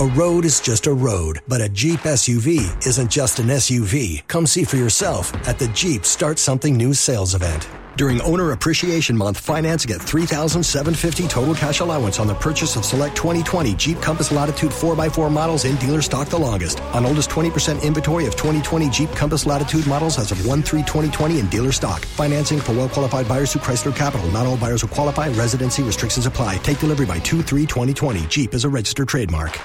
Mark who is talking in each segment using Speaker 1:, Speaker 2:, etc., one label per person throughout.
Speaker 1: A road is just a road, but a Jeep SUV isn't just an SUV. Come see for yourself at the Jeep Start Something New sales event. During Owner Appreciation Month, finance get 3750 total cash allowance on the purchase of select 2020 Jeep Compass Latitude 4x4 models in dealer stock the longest. On oldest 20% inventory of 2020 Jeep Compass Latitude models as of 1 3 2020 in dealer stock. Financing for well qualified buyers through Chrysler Capital. Not all buyers will qualify. Residency restrictions apply. Take delivery by 2 3 2020. Jeep is a registered trademark.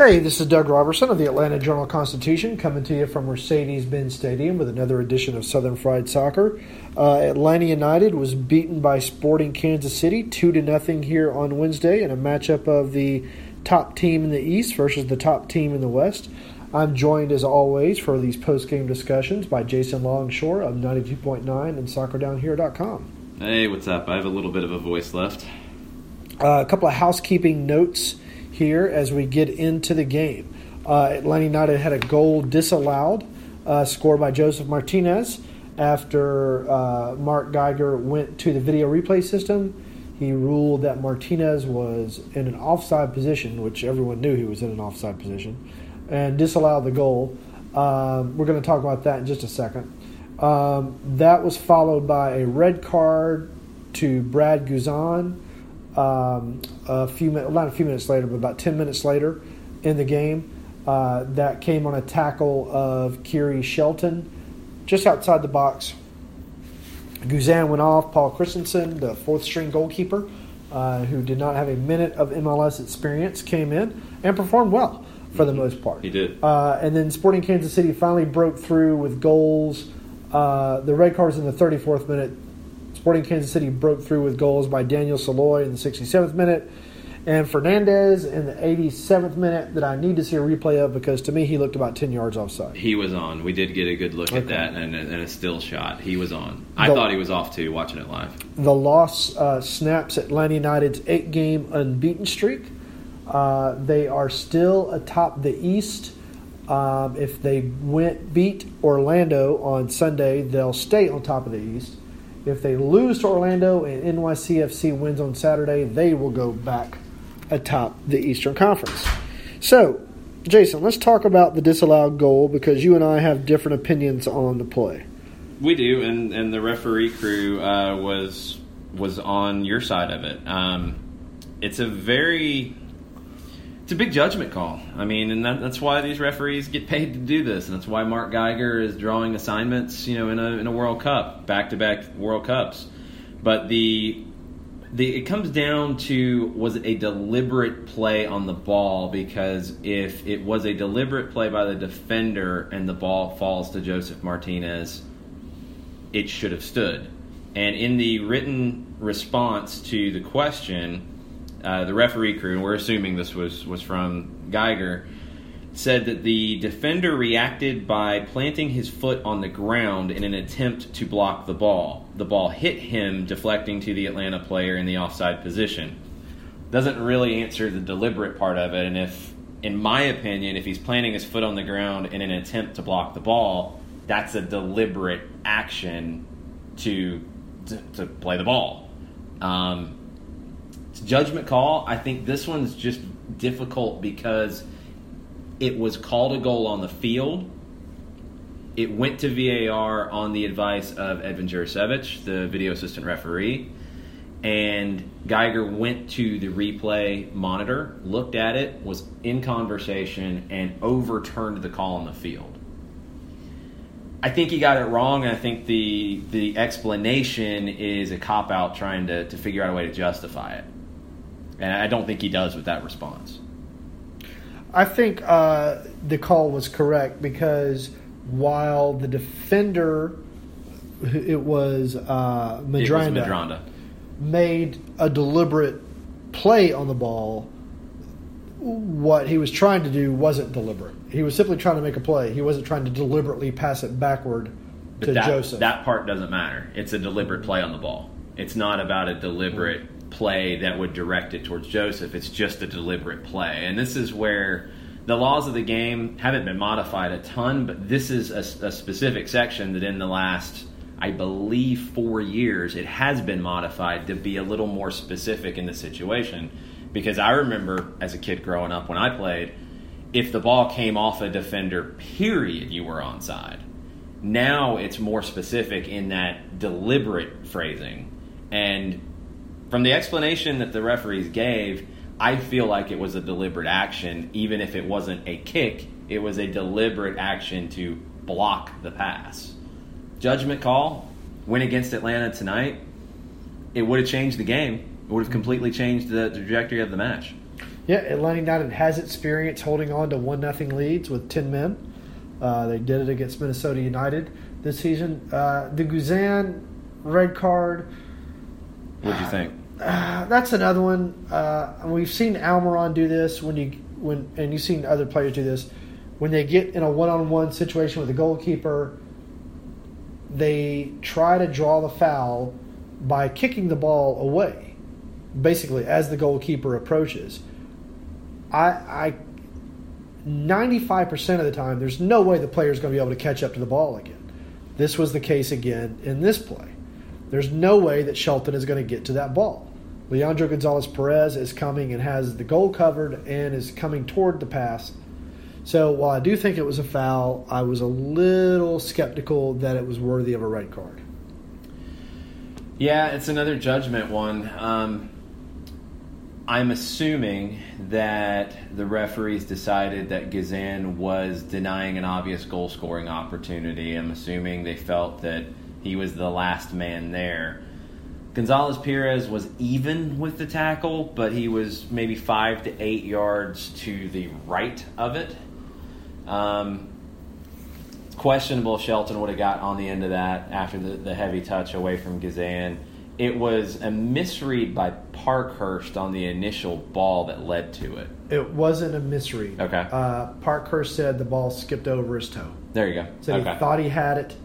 Speaker 2: Hey, this is Doug Roberson of the Atlanta Journal Constitution coming to you from Mercedes Benz Stadium with another edition of Southern Fried Soccer. Uh, Atlanta United was beaten by Sporting Kansas City 2 to nothing here on Wednesday in a matchup of the top team in the East versus the top team in the West. I'm joined as always for these post game discussions by Jason Longshore of 92.9 and soccerdownhere.com.
Speaker 3: Hey, what's up? I have a little bit of a voice left.
Speaker 2: Uh, a couple of housekeeping notes here as we get into the game. Uh, Atlanta United had a goal disallowed, uh, scored by Josef Martinez after uh, Mark Geiger went to the video replay system. He ruled that Martinez was in an offside position, which everyone knew he was in an offside position, and disallowed the goal. Um, we're going to talk about that in just a second. Um, that was followed by a red card to Brad Guzan um, a few minutes, not a few minutes later, but about 10 minutes later in the game. Uh, that came on a tackle of Khiry Shelton just outside the box. Guzan went off. Paul Christensen, the fourth string goalkeeper, uh, who did not have a minute of MLS experience, came in and performed well for the most part.
Speaker 3: He did.
Speaker 2: Uh, and then Sporting Kansas City finally broke through with goals. Uh, the red cards in the 34th minute Sporting Kansas City broke through with goals by Daniel Salloi in the 67th minute and Fernandez in the 87th minute that I need to see a replay of because to me he looked about 10 yards offside.
Speaker 3: He was on. We did get a good look
Speaker 2: Okay.
Speaker 3: at that and, and a still shot. He was on. I
Speaker 2: The-
Speaker 3: thought he was off too, watching it live.
Speaker 2: The loss uh, snaps Atlanta United's eight game unbeaten streak. Uh, they are still atop the East. Um, if they went beat Orlando on Sunday, they'll stay on top of the East. If they lose to Orlando and NYCFC wins on Saturday, they will go back atop the Eastern Conference. So, Jason, let's talk about the disallowed goal because you and I have different opinions on the play.
Speaker 3: We do, and, and the referee crew uh, was was on your side of it. Um, it's a very it's a big judgment call. I mean, and that, that's why these referees get paid to do this, and that's why Mark Geiger is drawing assignments, you know, in a in a World Cup, back to back World Cups. But the the it comes down to was it a deliberate play on the ball? Because if it was a deliberate play by the defender and the ball falls to Josef Martinez, it should have stood. And in the written response to the question, uh, the referee crew, and we're assuming this was, was from Geiger, said that the defender reacted by planting his foot on the ground in an attempt to block the ball. The ball hit him, deflecting to the Atlanta player in the offside position. Doesn't really answer the deliberate part of it, and if, in my opinion, if he's planting his foot on the ground in an attempt to block the ball, that's a deliberate action to to, to play the ball. Um, judgment call. I think this one's just difficult because it was called a goal on the field. It went to VAR on the advice of Edvin Jurisevic, the video assistant referee. And Geiger went to the replay monitor, looked at it, was in conversation, and overturned the call on the field. I think he got it wrong, and I think the the explanation is a cop out trying to, to figure out a way to justify it. And I don't think he does with that response.
Speaker 2: I think uh, the call was correct because while the defender, it was uh, Madranda,
Speaker 3: It was Madranda.
Speaker 2: made a deliberate play on the ball, what he was trying to do wasn't deliberate. He was simply trying to make a play. He wasn't trying to deliberately pass it backward
Speaker 3: But
Speaker 2: to
Speaker 3: that,
Speaker 2: Josef.
Speaker 3: that part doesn't matter. It's a deliberate play on the ball. It's not about a deliberate play that would direct it towards Josef. It's just a deliberate play. And this is where the laws of the game haven't been modified a ton, but this is a, a specific section that in the last, I believe, four years, it has been modified to be a little more specific in the situation. Because I remember as a kid growing up when I played, if the ball came off a defender, period, you were onside. Now it's more specific in that deliberate phrasing. And from the explanation that the referees gave, I feel like it was a deliberate action, even if it wasn't a kick, it was a deliberate action to block the pass. Judgment call, win against Atlanta tonight, it would have changed the game. It would have completely changed the trajectory of the match.
Speaker 2: Yeah, Atlanta United has experience holding on to one nothing leads with ten men. Uh, they did it against Minnesota United this season. Uh, the Guzan red card.
Speaker 3: What do you think?
Speaker 2: That's another one. Uh, we've seen Almiron do this when you when, and you've seen other players do this when they get in a one-on-one situation with the goalkeeper. They try to draw the foul by kicking the ball away, basically as the goalkeeper approaches. I, I 95% of the time, there's no way the player is going to be able to catch up to the ball again. This was the case again in this play. There's no way that Shelton is going to get to that ball. Leandro Gonzalez Pirez is coming and has the goal covered and is coming toward the pass. So while I do think it was a foul, I was a little skeptical that it was worthy of a red card.
Speaker 3: Yeah, it's another judgment one. Um, I'm assuming that the referees decided that Guzan was denying an obvious goal scoring opportunity. I'm assuming they felt that he was the last man there. Gonzalez Pirez was even with the tackle, but he was maybe five to eight yards to the right of it. Um, questionable if Shelton would have got on the end of that after the, the heavy touch away from Guzan. It was a misread by Parkhurst on the initial ball that led to it.
Speaker 2: It wasn't a misread.
Speaker 3: Okay.
Speaker 2: Uh, Parkhurst said the ball skipped over his toe.
Speaker 3: There you go.
Speaker 2: So
Speaker 3: okay.
Speaker 2: he thought he had it.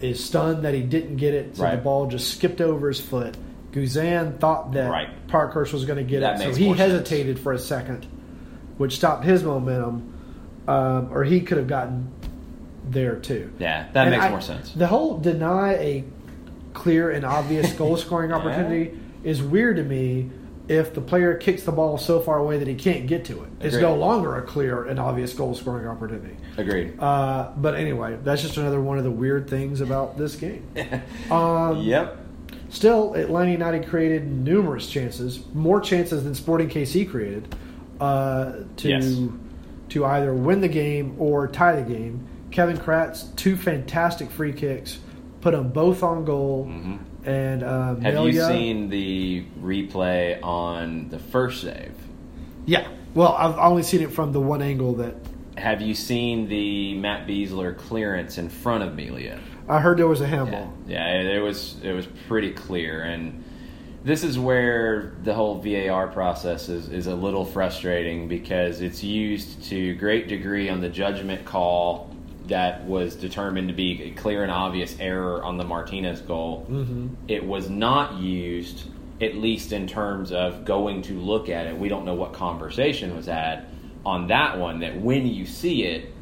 Speaker 2: Is stunned that he didn't get it. So
Speaker 3: Right.
Speaker 2: the ball just skipped over his foot. Guzan thought that
Speaker 3: Right.
Speaker 2: Parkhurst was going to get
Speaker 3: That
Speaker 2: it, so he
Speaker 3: more sense.
Speaker 2: hesitated for a second, which stopped his momentum, um, or he could have gotten there too.
Speaker 3: Yeah, that
Speaker 2: And
Speaker 3: makes
Speaker 2: I-
Speaker 3: more sense.
Speaker 2: The whole deny a clear and obvious goal scoring opportunity is weird to me. If the player kicks the ball so far away that he can't get to it, it's
Speaker 3: Agreed.
Speaker 2: no longer a clear and obvious goal scoring opportunity.
Speaker 3: Agreed.
Speaker 2: Uh, but anyway, that's just another one of the weird things about this game. um,
Speaker 3: yep.
Speaker 2: Still, Atlanta United created numerous chances, more chances than Sporting KC created, uh, to
Speaker 3: Yes.
Speaker 2: to either win the game or tie the game. Kevin Kratz, two fantastic free kicks, put them both on goal. And uh.
Speaker 3: Have you seen the replay on the first save?
Speaker 2: Yeah. Well, I've only seen it from the one angle that
Speaker 3: Have you seen the Matt Besler clearance in front of Melia?
Speaker 2: I heard there was a
Speaker 3: Yeah,
Speaker 2: handball.
Speaker 3: yeah, it was it was pretty clear, and this is where the whole VAR process is, is a little frustrating because it's used to great degree on the judgment call that was determined to be a clear and obvious error on the Martinez goal. Mm-hmm. It was not used, at least in terms of going to look at it. We don't know what conversation was had on that one. That when you see it,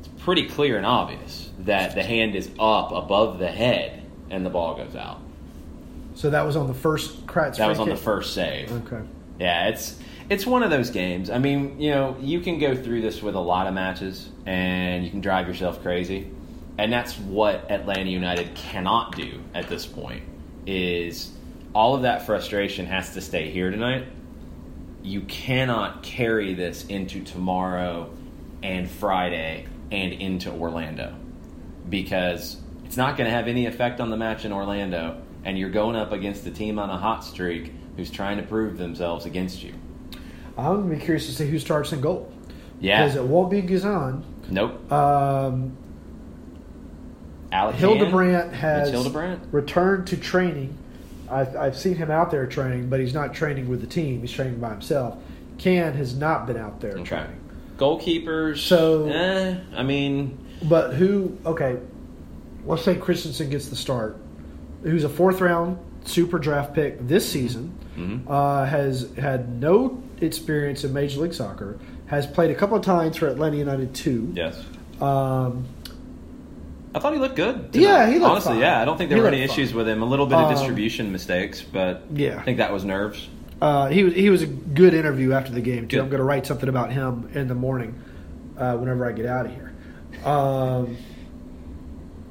Speaker 3: it's pretty clear and obvious that the hand is up above the head and the ball goes out.
Speaker 2: So that was on the first Kratz.
Speaker 3: That was on the first save.
Speaker 2: Okay.
Speaker 3: Yeah, it's it's one of those games. I mean, you know, you can go through this with a lot of matches and you can drive yourself crazy. And that's what Atlanta United cannot do at this point is all of that frustration has to stay here tonight. You cannot carry this into tomorrow and Friday and into Orlando because it's not going to have any effect on the match in Orlando, and you're going up against a team on a hot streak who's trying to prove themselves against you.
Speaker 2: I'm going to be curious to see who starts in goal.
Speaker 3: Yeah.
Speaker 2: Because it won't be Guzan.
Speaker 3: Nope.
Speaker 2: Um,
Speaker 3: Alec
Speaker 2: Hildebrandt has
Speaker 3: Hildebrandt?
Speaker 2: returned to training. I've, I've seen him out there training, but he's not training with the team. He's training by himself. Kann has not been out there
Speaker 3: Okay.
Speaker 2: training.
Speaker 3: Goalkeepers.
Speaker 2: So-
Speaker 3: eh, I mean,
Speaker 2: But who? Okay, let's say Christensen gets the start. Who's a fourth round super draft pick this season?
Speaker 3: Mm-hmm.
Speaker 2: Uh, has had no experience in Major League Soccer. Has played a couple of times for Atlanta United too.
Speaker 3: yes.
Speaker 2: Um,
Speaker 3: I thought he looked good.
Speaker 2: Yeah, he looked
Speaker 3: honestly.
Speaker 2: fine.
Speaker 3: Yeah, I don't think there
Speaker 2: He
Speaker 3: were any issues
Speaker 2: fine.
Speaker 3: with him. A little bit of
Speaker 2: Um,
Speaker 3: distribution mistakes, but
Speaker 2: yeah.
Speaker 3: I think that was nerves.
Speaker 2: Uh, he was he was a good interview after the game too.
Speaker 3: Good.
Speaker 2: I'm going to write something about him in the morning uh, whenever I get out of here. Um,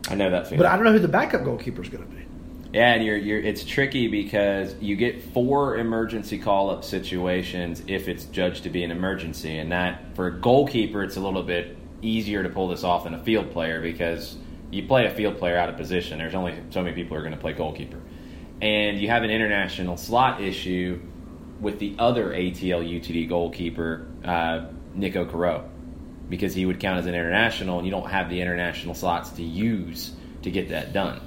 Speaker 3: I know that feeling.
Speaker 2: but I don't know who the backup goalkeeper is going to be.
Speaker 3: Yeah, and you're, you're it's tricky because you get four emergency call up situations if it's judged to be an emergency, and that for a goalkeeper it's a little bit easier to pull this off than a field player because you play a field player out of position. There's only so many people who are going to play goalkeeper, and you have an international slot issue with the other ATL UTD goalkeeper, uh, Nico Caro, because he would count as an international, and you don't have the international slots to use to get that done.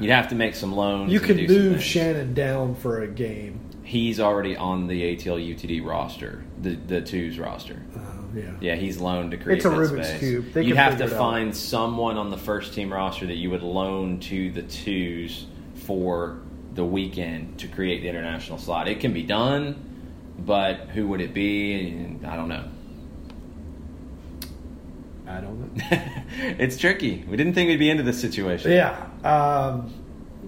Speaker 3: You'd have to make some loans.
Speaker 2: You could move. Shannon down for a game.
Speaker 3: He's already on the ATL UTD roster, the the twos roster.
Speaker 2: Uh, yeah.
Speaker 3: Yeah, he's loaned to create
Speaker 2: It's a
Speaker 3: that
Speaker 2: Rubik's
Speaker 3: space.
Speaker 2: Cube. They You'd
Speaker 3: have to
Speaker 2: it out.
Speaker 3: find someone on the first team roster that you would loan to the twos for the weekend to create the international slot. It can be done, but who would it be? I don't know.
Speaker 2: I don't know.
Speaker 3: it's tricky. We didn't think we'd be into this situation.
Speaker 2: yeah. Um,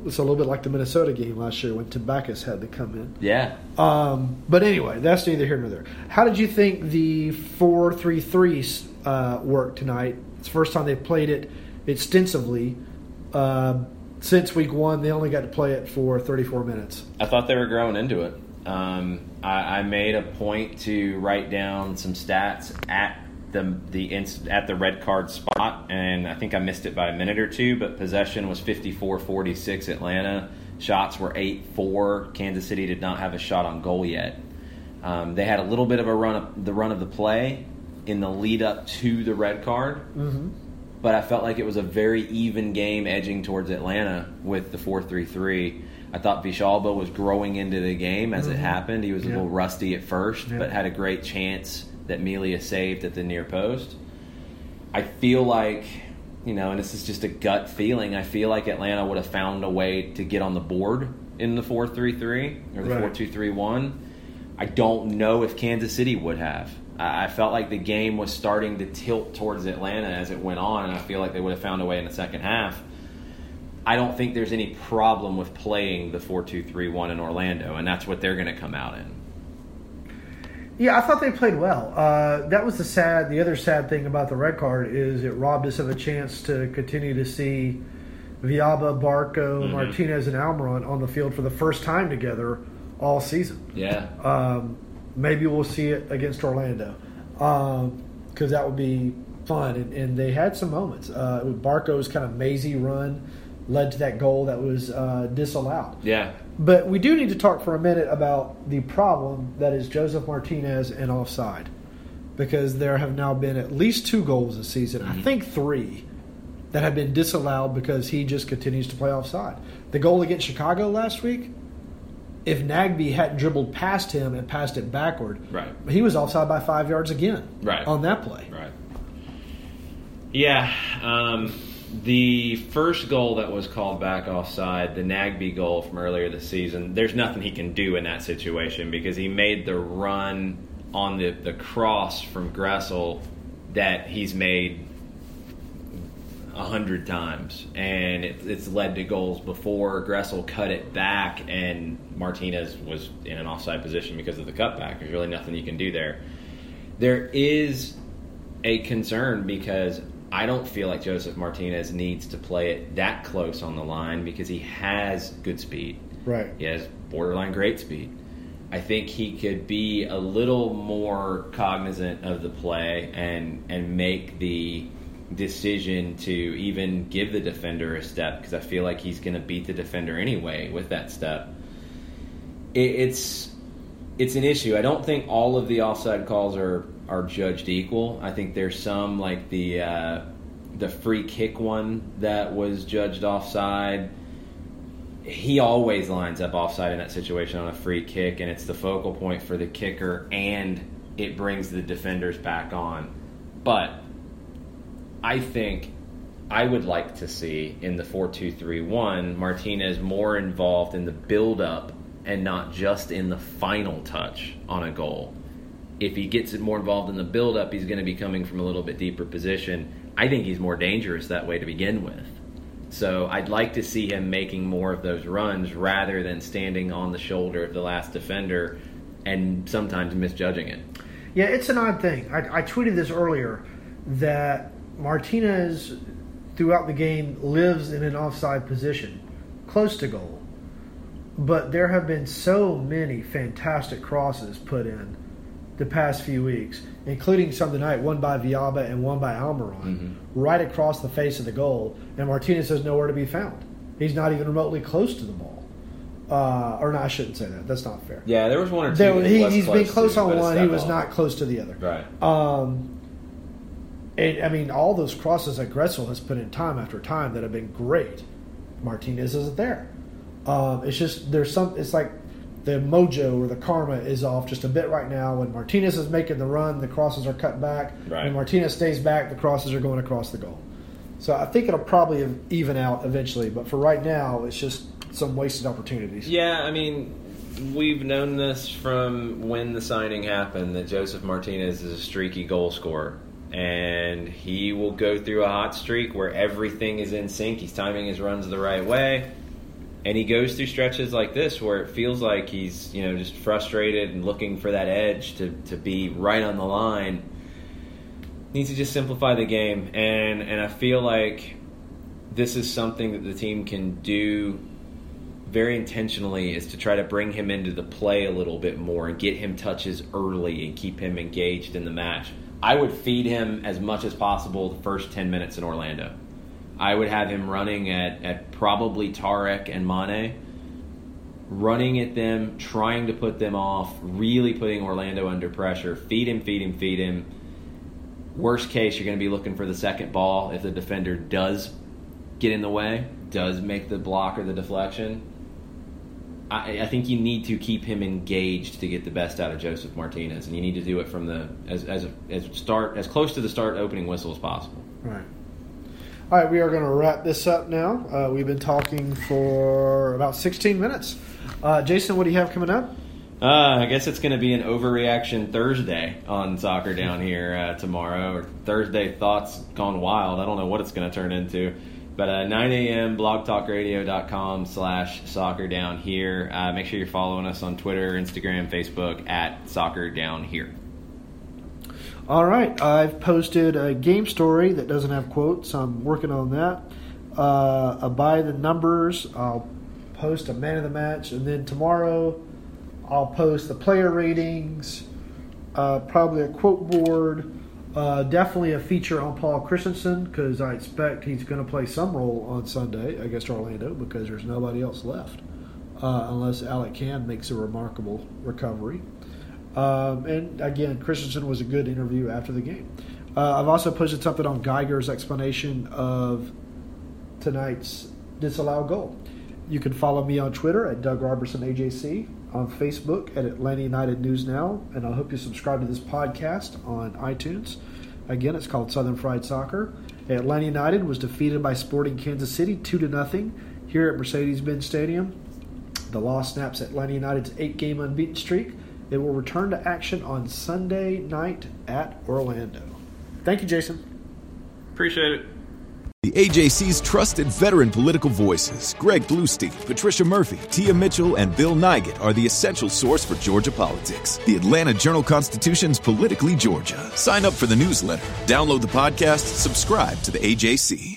Speaker 2: it's a little bit like the Minnesota game last year when Tim Backus had to come in.
Speaker 3: Yeah.
Speaker 2: Um, but anyway, that's neither here nor there. How did you think the four three three uh, worked tonight? It's the first time they've played it extensively. Um since week one, they only got to play it for 34 minutes.
Speaker 3: I thought they were growing into it. Um, I, I made a point to write down some stats at the the at the red card spot, and I think I missed it by a minute or two. But possession was 54-46 Atlanta. Shots were 8-4. Kansas City did not have a shot on goal yet. Um, they had a little bit of a run of the run of the play in the lead up to the red card but I felt like it was a very even game edging towards Atlanta with the 4 3 3. I thought Villalba was growing into the game as it happened. He was a little rusty at first,
Speaker 2: Yeah.
Speaker 3: but had a great chance that Melia saved at the near post. I feel like, you know, and this is just a gut feeling, I feel like Atlanta would have found a way to get on the board in the 4 3 3 or the
Speaker 2: Right.
Speaker 3: 4 2 3 1. I don't know if Kansas City would have. I I felt like the game was starting to tilt towards Atlanta as it went on, and I feel like they would have found a way in the second half. I don't think there's any problem with playing the 4 2 3 1 in Orlando, and that's what they're going to come out in.
Speaker 2: Yeah, I thought they played well. Uh, that was the sad. The other sad thing about the red card is it robbed us of a chance to continue to see Villalba, Barco, Martinez, and Almiron on the field for the first time together all season.
Speaker 3: Yeah.
Speaker 2: Um, maybe we'll see it against Orlando because that would be fun. And, and they had some moments. Uh, Barco's kind of mazy run led to that goal that was uh, disallowed.
Speaker 3: yeah.
Speaker 2: But we do need to talk for a minute about the problem that is Josef Martinez and offside. Because there have now been at least two goals this season, I think three, that have been disallowed because he just continues to play offside. The goal against Chicago last week, if Nagbe hadn't dribbled past him and passed it backward,
Speaker 3: Right.
Speaker 2: he was offside by five yards again
Speaker 3: Right.
Speaker 2: on that play.
Speaker 3: Right. Yeah. Um, the first goal that was called back offside, the Nagbe goal from earlier this season, there's nothing he can do in that situation because he made the run on the, the cross from Gressel that he's made a hundred times, and it, it's led to goals before. Gressel cut it back, and Martinez was in an offside position because of the cutback. There's really nothing you can do there. There is a concern because I don't feel like Josef Martinez needs to play it that close on the line because he has good speed.
Speaker 2: Right.
Speaker 3: He has borderline great speed. I think he could be a little more cognizant of the play and and make the decision to even give the defender a step because I feel like he's going to beat the defender anyway with that step. It, it's it's an issue. I don't think all of the offside calls are are judged equal. I think there's some like the uh, the free kick one that was judged offside. He always lines up offside in that situation on a free kick, and it's the focal point for the kicker, and it brings the defenders back on. But I think I would like to see in the 4 2 3 1 Martinez more involved in the build up and not just in the final touch on a goal. If he gets more involved in the buildup, he's going to be coming from a little bit deeper position. I think he's more dangerous that way to begin with. So I'd like to see him making more of those runs rather than standing on the shoulder of the last defender and sometimes misjudging it.
Speaker 2: Yeah, it's an odd thing. I, I tweeted this earlier that Martinez, throughout the game, lives in an offside position, close to goal. But there have been so many fantastic crosses put in the past few weeks, including some tonight, one by Villalba and one by Almiron, mm-hmm. right across the face of the goal. And Martinez is nowhere to be found. He's not even remotely close to the ball. Uh, or no, I shouldn't say that. That's not fair.
Speaker 3: Yeah, there was one or two.
Speaker 2: There, he, has been close to, on one. He was not close to the other.
Speaker 3: Right.
Speaker 2: Um, and, I mean, all those crosses that Gressel has put in time after time that have been great. Martinez isn't there. Um, it's just there's some. It's like the mojo or the karma is off just a bit right now. When Martinez is making the run, the crosses are cut back.
Speaker 3: Right.
Speaker 2: When Martinez stays back, the crosses are going across the goal. So I think it'll probably even out eventually. But for right now, it's just some wasted opportunities.
Speaker 3: Yeah, I mean, we've known this from when the signing happened that Josef Martinez is a streaky goal scorer. And he will go through a hot streak where everything is in sync. He's timing his runs the right way. And he goes through stretches like this where it feels like he's, you know, just frustrated and looking for that edge to, to be right on the line. Needs to just simplify the game. And and I feel like this is something that the team can do very intentionally is to try to bring him into the play a little bit more and get him touches early and keep him engaged in the match. I would feed him as much as possible the first 10 minutes in Orlando. I would have him running at, at probably Tarek and Mane, running at them, trying to put them off, really putting Orlando under pressure. Feed him, feed him, feed him. Worst case, you're going to be looking for the second ball if the defender does get in the way, does make the block or the deflection I, I, think you need to keep him engaged to get the best out of Josef Martinez, and you need to do it from the as as as start as close to the start opening whistle as possible.
Speaker 2: Right. All right, we are going to wrap this up now. Uh, we've been talking for about 16 minutes. Uh, Jason, what do you have coming up?
Speaker 3: Uh, I guess it's going to be an overreaction Thursday on soccer down here uh, tomorrow, or Thursday thoughts gone wild. I don't know what it's going to turn into. But uh, 9 a.m. blogtalkradio.com slash soccer down here. Uh, make sure you're following us on Twitter, Instagram, Facebook at soccer down here.
Speaker 2: All right. I've posted a game story that doesn't have quotes. I'm working on that. Uh, a by the numbers. I'll post a man of the match. And then tomorrow I'll post the player ratings, uh, probably a quote board uh, definitely a feature on Paul Christensen because I expect he's going to play some role on Sunday against Orlando because there's nobody else left uh, unless Alec Kann makes a remarkable recovery. Um, and again, Christensen was a good interview after the game. Uh, I've also posted something on Geiger's explanation of tonight's disallowed goal. You can follow me on Twitter at Doug Roberson AJC, on Facebook at Atlanta United News Now, and I hope you subscribe to this podcast on iTunes. Again, it's called Southern Fried Soccer. Atlanta United was defeated by Sporting Kansas City 2 to nothing here at Mercedes-Benz Stadium. The loss snaps Atlanta United's eight-game unbeaten streak. It will return to action on Sunday night at Orlando. Thank you, Jason.
Speaker 3: Appreciate it.
Speaker 4: The AJC's trusted veteran political voices, Greg Bluestein, Patricia Murphy, Tia Mitchell, and Bill Nigut, are the essential source for Georgia politics. The Atlanta Journal Constitution's Politically Georgia. Sign up for the newsletter, download the podcast, subscribe to the AJC.